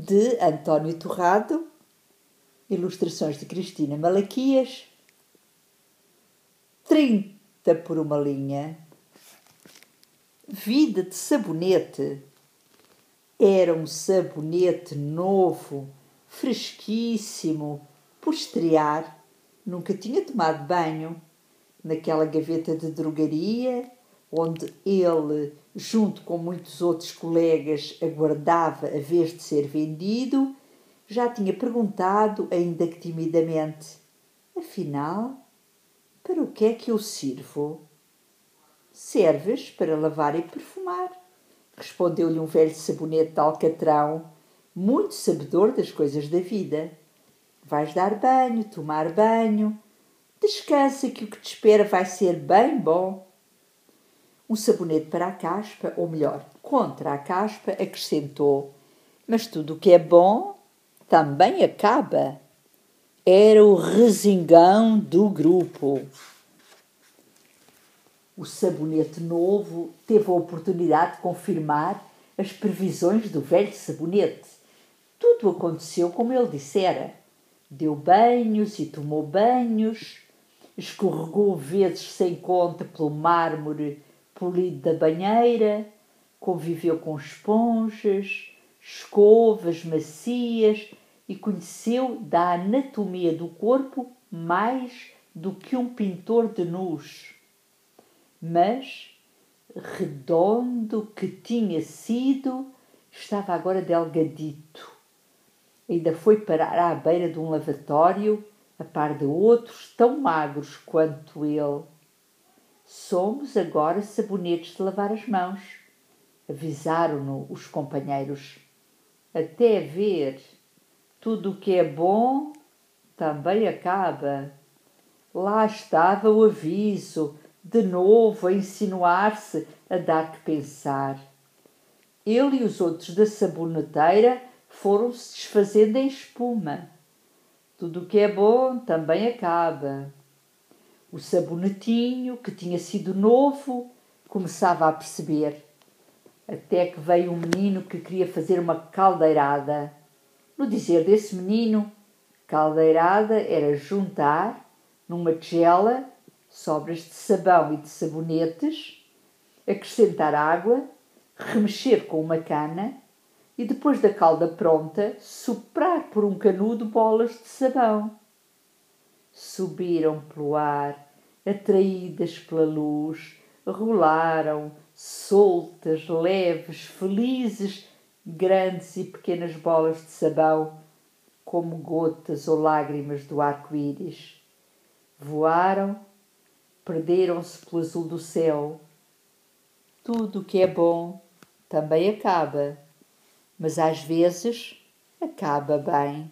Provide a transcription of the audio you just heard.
de António Torrado, ilustrações de Cristina Malaquias, 30 por uma linha. Vida de sabonete. Era um sabonete novo, fresquíssimo, por estrear. Nunca tinha tomado banho. Naquela gaveta de drogaria, onde ele, junto com muitos outros colegas, aguardava a vez de ser vendido, já tinha perguntado, ainda que timidamente: Afinal, para o que é que eu sirvo? Serves para lavar e perfumar, respondeu-lhe um velho sabonete de alcatrão, muito sabedor das coisas da vida. Vais dar banho, tomar banho. Descansa que o que te espera vai ser bem bom. Um sabonete para a caspa, ou melhor, contra a caspa, acrescentou: Mas tudo o que é bom também acaba. Era o resingão do grupo. O sabonete novo teve a oportunidade de confirmar as previsões do velho sabonete. Tudo aconteceu como ele dissera. Deu banhos e tomou banhos, escorregou vezes sem conta pelo mármore polido da banheira, conviveu com esponjas, escovas macias e conheceu da anatomia do corpo mais do que um pintor de nus. Mas, redondo que tinha sido, estava agora delgadito. Ainda foi parar à beira de um lavatório, a par de outros tão magros quanto ele. Somos agora sabonetes de lavar as mãos, avisaram-no os companheiros. Até ver tudo o que é bom também acaba. Lá estava o aviso, de novo a insinuar-se, a dar que pensar. Ele e os outros da saboneteira foram-se desfazendo em espuma. Tudo o que é bom também acaba. O sabonetinho, que tinha sido novo, começava a perceber. Até que veio um menino que queria fazer uma caldeirada. No dizer desse menino, caldeirada era juntar numa tigela sobras de sabão e de sabonetes, acrescentar água, remexer com uma cana e depois da calda pronta, soprar por um canudo bolas de sabão. Subiram pelo ar, atraídas pela luz, rolaram, soltas, leves, felizes, grandes e pequenas bolas de sabão, como gotas ou lágrimas do arco-íris. Voaram, perderam-se pelo azul do céu. Tudo o que é bom também acaba, mas às vezes acaba bem.